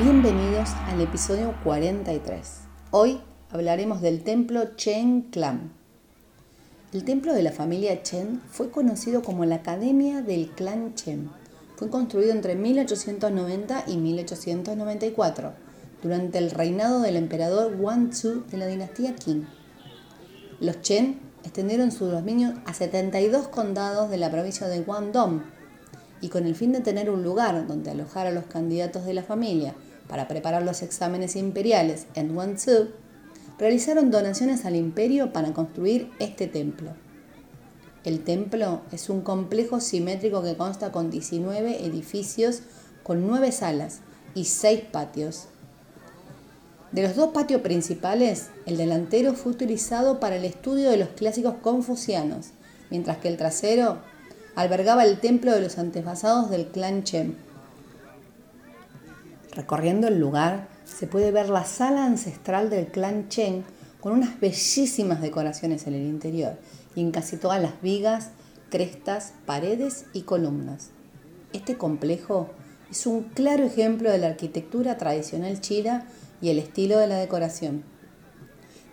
Bienvenidos al episodio 43. Hoy hablaremos del templo Chen Clan. El templo de la familia Chen fue conocido como la Academia del Clan Chen. Fue construido entre 1890 y 1894, durante el reinado del emperador Tzu de la dinastía Qing. Los Chen extendieron su dominio a 72 condados de la provincia de Guangdong y con el fin de tener un lugar donde alojar a los candidatos de la familia para preparar los exámenes imperiales en Guangzhou, realizaron donaciones al imperio para construir este templo. El templo es un complejo simétrico que consta con 19 edificios con 9 salas y 6 patios. De los dos patios principales, el delantero fue utilizado para el estudio de los clásicos confucianos, mientras que el trasero albergaba el templo de los antepasados del clan Chen. Recorriendo el lugar se puede ver la sala ancestral del clan Chen con unas bellísimas decoraciones en el interior y en casi todas las vigas, crestas, paredes y columnas. Este complejo es un claro ejemplo de la arquitectura tradicional china y el estilo de la decoración.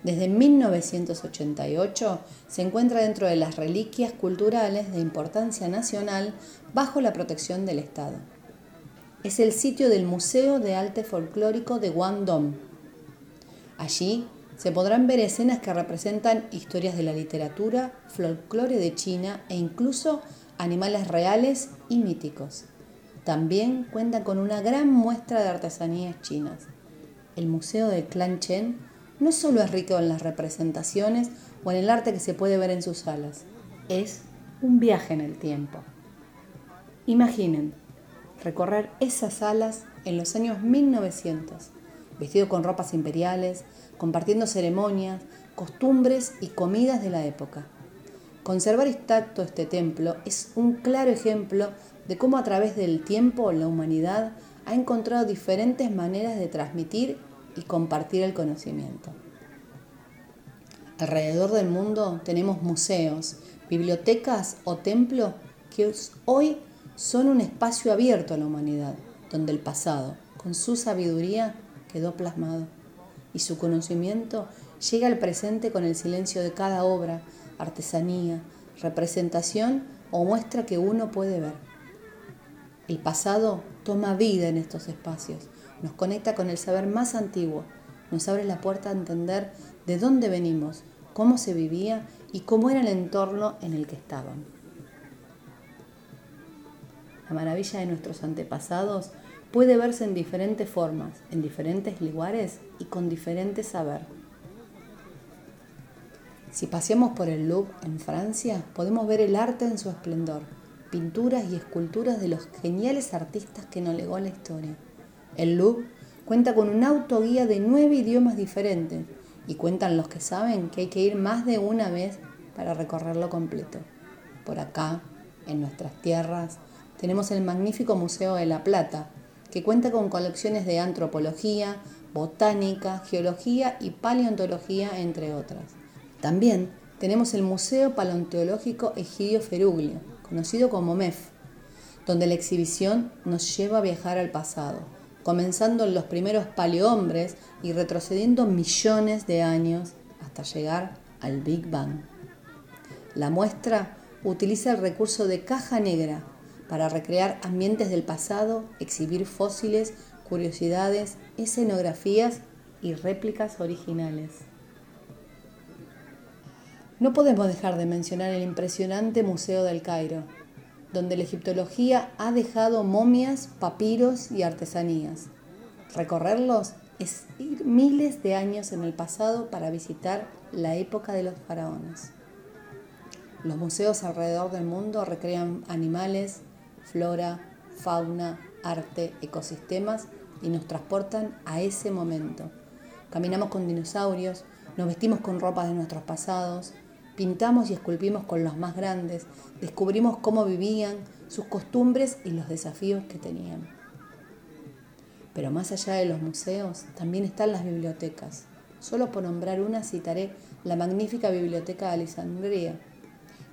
Desde 1988 se encuentra dentro de las reliquias culturales de importancia nacional bajo la protección del Estado es el sitio del Museo de Arte Folclórico de Guangdong. Allí se podrán ver escenas que representan historias de la literatura, folclore de China e incluso animales reales y míticos. También cuenta con una gran muestra de artesanías chinas. El Museo del Clan Chen no solo es rico en las representaciones o en el arte que se puede ver en sus salas, es un viaje en el tiempo. Imaginen, recorrer esas salas en los años 1900, vestido con ropas imperiales, compartiendo ceremonias, costumbres y comidas de la época. Conservar intacto este templo es un claro ejemplo de cómo a través del tiempo la humanidad ha encontrado diferentes maneras de transmitir y compartir el conocimiento. Alrededor del mundo tenemos museos, bibliotecas o templos que hoy son un espacio abierto a la humanidad, donde el pasado, con su sabiduría, quedó plasmado y su conocimiento llega al presente con el silencio de cada obra, artesanía, representación o muestra que uno puede ver. El pasado toma vida en estos espacios, nos conecta con el saber más antiguo, nos abre la puerta a entender de dónde venimos, cómo se vivía y cómo era el entorno en el que estaban. La maravilla de nuestros antepasados puede verse en diferentes formas, en diferentes lugares y con diferentes saber. Si paseamos por el Louvre en Francia, podemos ver el arte en su esplendor, pinturas y esculturas de los geniales artistas que nos legó la historia. El Louvre cuenta con un autoguía de nueve idiomas diferentes y cuentan los que saben que hay que ir más de una vez para recorrerlo completo. Por acá, en nuestras tierras, tenemos el magnífico Museo de La Plata, que cuenta con colecciones de antropología, botánica, geología y paleontología, entre otras. También tenemos el Museo Paleontológico Egidio Feruglio, conocido como MEF, donde la exhibición nos lleva a viajar al pasado, comenzando en los primeros paleohombres y retrocediendo millones de años hasta llegar al Big Bang. La muestra utiliza el recurso de caja negra para recrear ambientes del pasado, exhibir fósiles, curiosidades, escenografías y réplicas originales. No podemos dejar de mencionar el impresionante Museo del Cairo, donde la egiptología ha dejado momias, papiros y artesanías. Recorrerlos es ir miles de años en el pasado para visitar la época de los faraones. Los museos alrededor del mundo recrean animales, flora, fauna, arte, ecosistemas y nos transportan a ese momento. Caminamos con dinosaurios, nos vestimos con ropas de nuestros pasados, pintamos y esculpimos con los más grandes, descubrimos cómo vivían, sus costumbres y los desafíos que tenían. Pero más allá de los museos, también están las bibliotecas. Solo por nombrar una citaré la magnífica Biblioteca de Alejandría,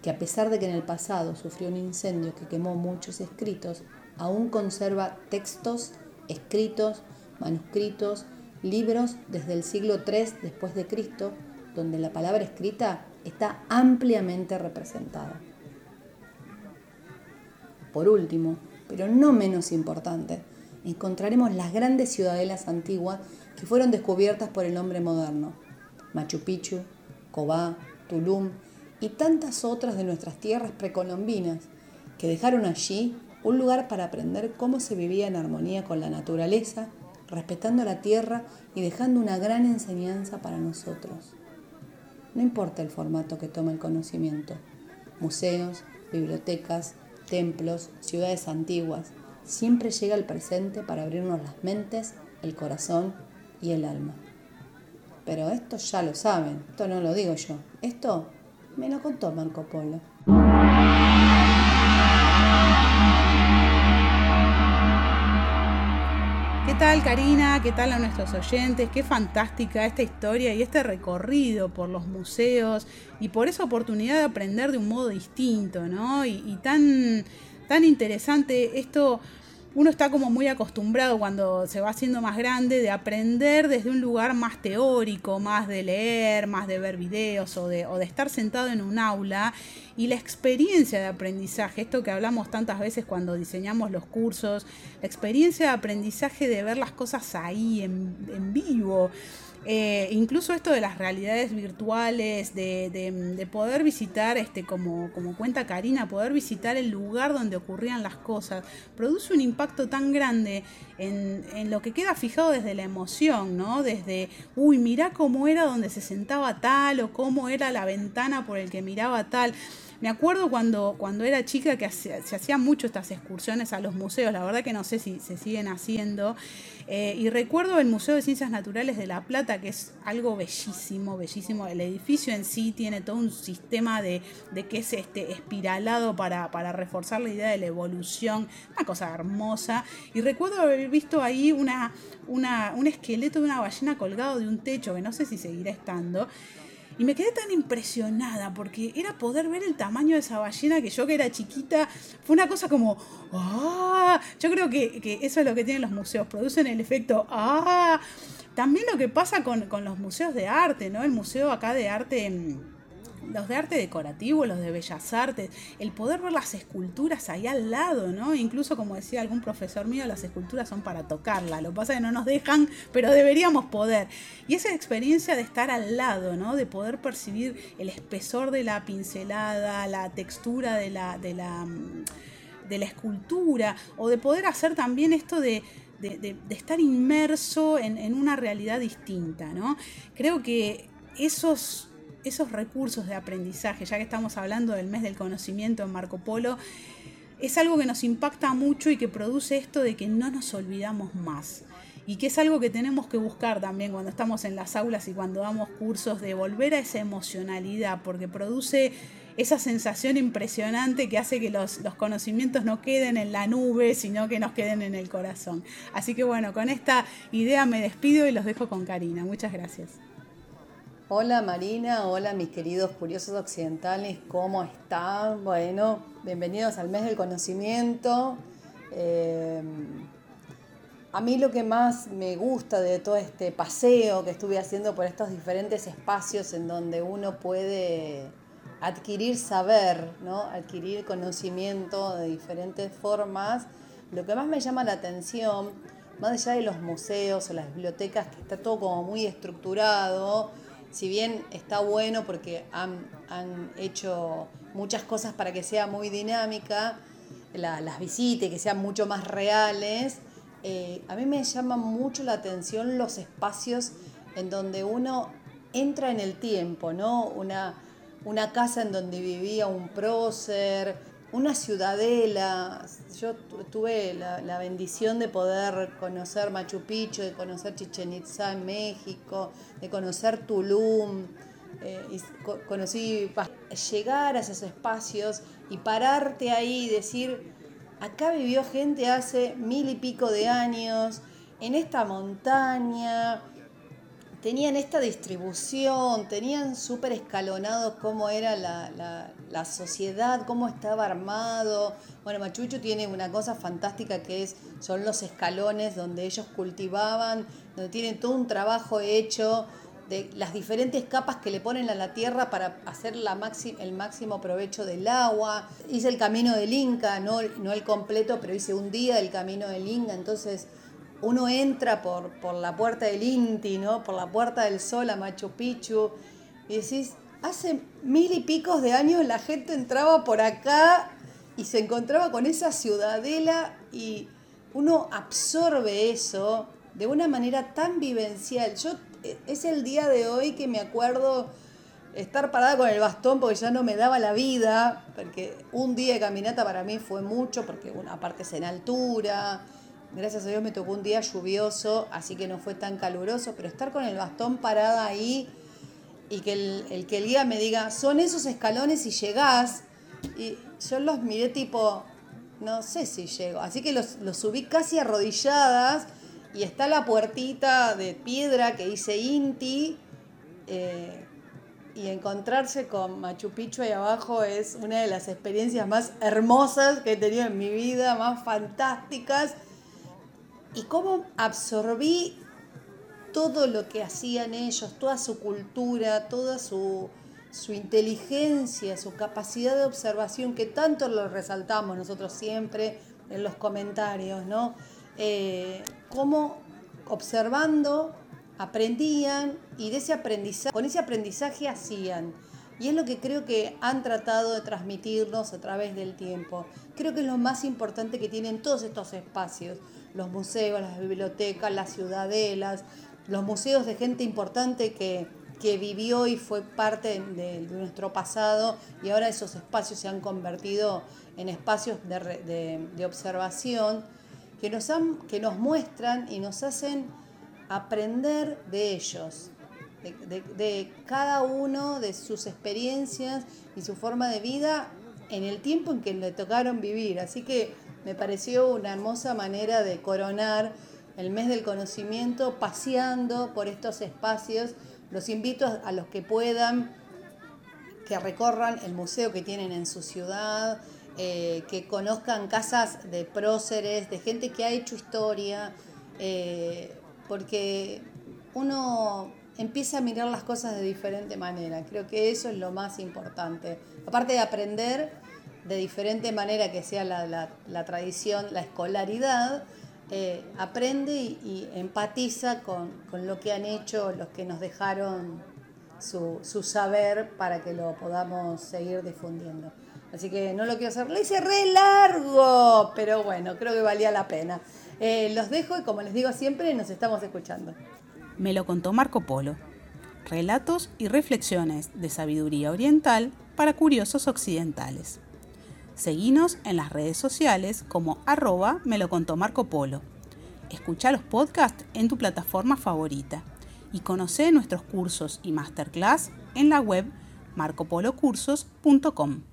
que a pesar de que en el pasado sufrió un incendio que quemó muchos escritos, aún conserva textos, escritos, manuscritos, libros desde el siglo III después de Cristo, donde la palabra escrita está ampliamente representada. Por último, pero no menos importante, encontraremos las grandes ciudadelas antiguas que fueron descubiertas por el hombre moderno. Machu Picchu, Cobá, Tulum y tantas otras de nuestras tierras precolombinas, que dejaron allí un lugar para aprender cómo se vivía en armonía con la naturaleza, respetando la tierra y dejando una gran enseñanza para nosotros. No importa el formato que tome el conocimiento, museos, bibliotecas, templos, ciudades antiguas, siempre llega el presente para abrirnos las mentes, el corazón y el alma. Pero esto ya lo saben, esto no lo digo yo, esto me lo contó Marco Polo. ¿Qué tal Karina? ¿Qué tal a nuestros oyentes? Qué fantástica esta historia y este recorrido por los museos y por esa oportunidad de aprender de un modo distinto, ¿no? Y, y tan, tan interesante esto uno está como muy acostumbrado cuando se va haciendo más grande de aprender desde un lugar más teórico, más de leer, más de ver videos o de, o de estar sentado en un aula. Y la experiencia de aprendizaje, esto que hablamos tantas veces cuando diseñamos los cursos, la experiencia de aprendizaje de ver las cosas ahí en, en vivo, eh, incluso esto de las realidades virtuales, de, poder visitar, este, como, cuenta Karina, poder visitar el lugar donde ocurrían las cosas, produce un impacto tan grande en, en, lo que queda fijado desde la emoción, ¿no? Desde, uy, mirá cómo era donde se sentaba tal o cómo era la ventana por el que miraba tal. Me acuerdo cuando, cuando era chica que se hacían mucho estas excursiones a los museos, la verdad que no sé si se siguen haciendo. Eh, y recuerdo el Museo de Ciencias Naturales de La Plata, que es algo bellísimo, bellísimo. El edificio en sí tiene todo un sistema de, que es este, espiralado para, para reforzar la idea de la evolución, una cosa hermosa. Y recuerdo haber visto ahí una, una, un esqueleto de una ballena colgado de un techo, que no sé si seguirá estando. Y me quedé tan impresionada porque era poder ver el tamaño de esa ballena que yo que era chiquita, fue una cosa como, ¡ah! Yo creo que, eso es lo que tienen los museos, producen el efecto, ¡ah! También lo que pasa con, con los museos de arte, ¿no? El museo acá de arte... En, los de arte decorativo, los de bellas artes, el poder ver las esculturas ahí al lado, ¿no? Incluso como decía algún profesor mío, las esculturas son para tocarla, lo que pasa es que no nos dejan, pero deberíamos poder. Y esa experiencia de estar al lado, ¿no? De poder percibir el espesor de la pincelada, la textura de la, de la, de la escultura, o de poder hacer también esto de, de, estar inmerso en, en, una realidad distinta, ¿no? Creo que esos esos recursos de aprendizaje, ya que estamos hablando del mes del conocimiento en Marco Polo, es algo que nos impacta mucho y que produce esto de que no nos olvidamos más. Y que es algo que tenemos que buscar también cuando estamos en las aulas y cuando damos cursos, de volver a esa emocionalidad, porque produce esa sensación impresionante que hace que los, los, conocimientos no queden en la nube, sino que nos queden en el corazón. Así que bueno, con esta idea me despido y los dejo con Karina. Muchas gracias. Hola Marina, hola mis queridos curiosos occidentales, ¿cómo están? Bueno, bienvenidos al mes del conocimiento. Eh, a mí lo que más me gusta de todo este paseo que estuve haciendo por estos diferentes espacios en donde uno puede adquirir saber, ¿no? adquirir conocimiento de diferentes formas, lo que más me llama la atención, más allá de los museos o las bibliotecas, que está todo como muy estructurado, si bien está bueno porque han, hecho muchas cosas para que sea muy dinámica, las visitas, que sean mucho más reales, eh, a mí me llama mucho la atención los espacios en donde uno entra en el tiempo, ¿no? Una, una casa en donde vivía un prócer, una ciudadela. Yo tuve la, bendición de poder conocer Machu Picchu, de conocer Chichen Itza en México, de conocer Tulum. Eh, y conocí llegar a esos espacios y pararte ahí y decir, acá vivió gente hace mil y pico de años, en esta montaña, tenían esta distribución, tenían súper escalonado cómo era la, sociedad, cómo estaba armado. Bueno, Machucho tiene una cosa fantástica que es, son los escalones donde ellos cultivaban, donde tienen todo un trabajo hecho de las diferentes capas que le ponen a la tierra para hacer la el máximo provecho del agua. Hice el camino del Inca, no, no el completo, pero hice un día del camino del Inca, entonces uno entra por, por la puerta del Inti, ¿no? por la puerta del sol a Machu Picchu, y decís, hace mil y picos de años la gente entraba por acá y se encontraba con esa ciudadela y uno absorbe eso de una manera tan vivencial. Yo e, es el día de hoy que me acuerdo estar parada con el bastón porque ya no me daba la vida, porque un día de caminata para mí fue mucho, porque una parte es en altura, Gracias a Dios me tocó un día lluvioso, así que no fue tan caluroso, pero estar con el bastón parada ahí y que el, que el guía me diga, son esos escalones y llegás, y yo los miré tipo, no sé si llego, así que los, subí casi arrodilladas y está la puertita de piedra que dice Inti. Eh, y encontrarse con Machu Picchu ahí abajo es una de las experiencias más hermosas que he tenido en mi vida, más fantásticas y cómo absorbí todo lo que hacían ellos, toda su cultura, toda su, inteligencia, su capacidad de observación, que tanto lo resaltamos nosotros siempre en los comentarios, ¿no? Eh, cómo observando aprendían y de con ese aprendizaje hacían. Y es lo que creo que han tratado de transmitirnos a través del tiempo. Creo que es lo más importante que tienen todos estos espacios los museos, las bibliotecas, las ciudadelas, los museos de gente importante que, vivió y fue parte de, nuestro pasado y ahora esos espacios se han convertido en espacios de, observación que nos, han, que nos muestran y nos hacen aprender de ellos, de, cada uno, de sus experiencias y su forma de vida en el tiempo en que le tocaron vivir. Así que me pareció una hermosa manera de coronar el mes del conocimiento paseando por estos espacios. Los invito a los que puedan que recorran el museo que tienen en su ciudad, eh, que conozcan casas de próceres, de gente que ha hecho historia, eh, porque uno empieza a mirar las cosas de diferente manera. Creo que eso es lo más importante. Aparte de aprender, de diferente manera que sea la, tradición, la escolaridad, eh, aprende y, empatiza con, lo que han hecho los que nos dejaron su, saber para que lo podamos seguir difundiendo. Así que no lo quiero hacer, lo hice re largo, pero bueno, creo que valía la pena. Eh, los dejo y como les digo siempre, nos estamos escuchando. Me lo contó Marco Polo. Relatos y reflexiones de sabiduría oriental para curiosos occidentales. Seguinos en las redes sociales como arroba me lo contó Marco Polo. Escucha los podcasts en tu plataforma favorita y conoce nuestros cursos y masterclass en la web marcopolocursos.com.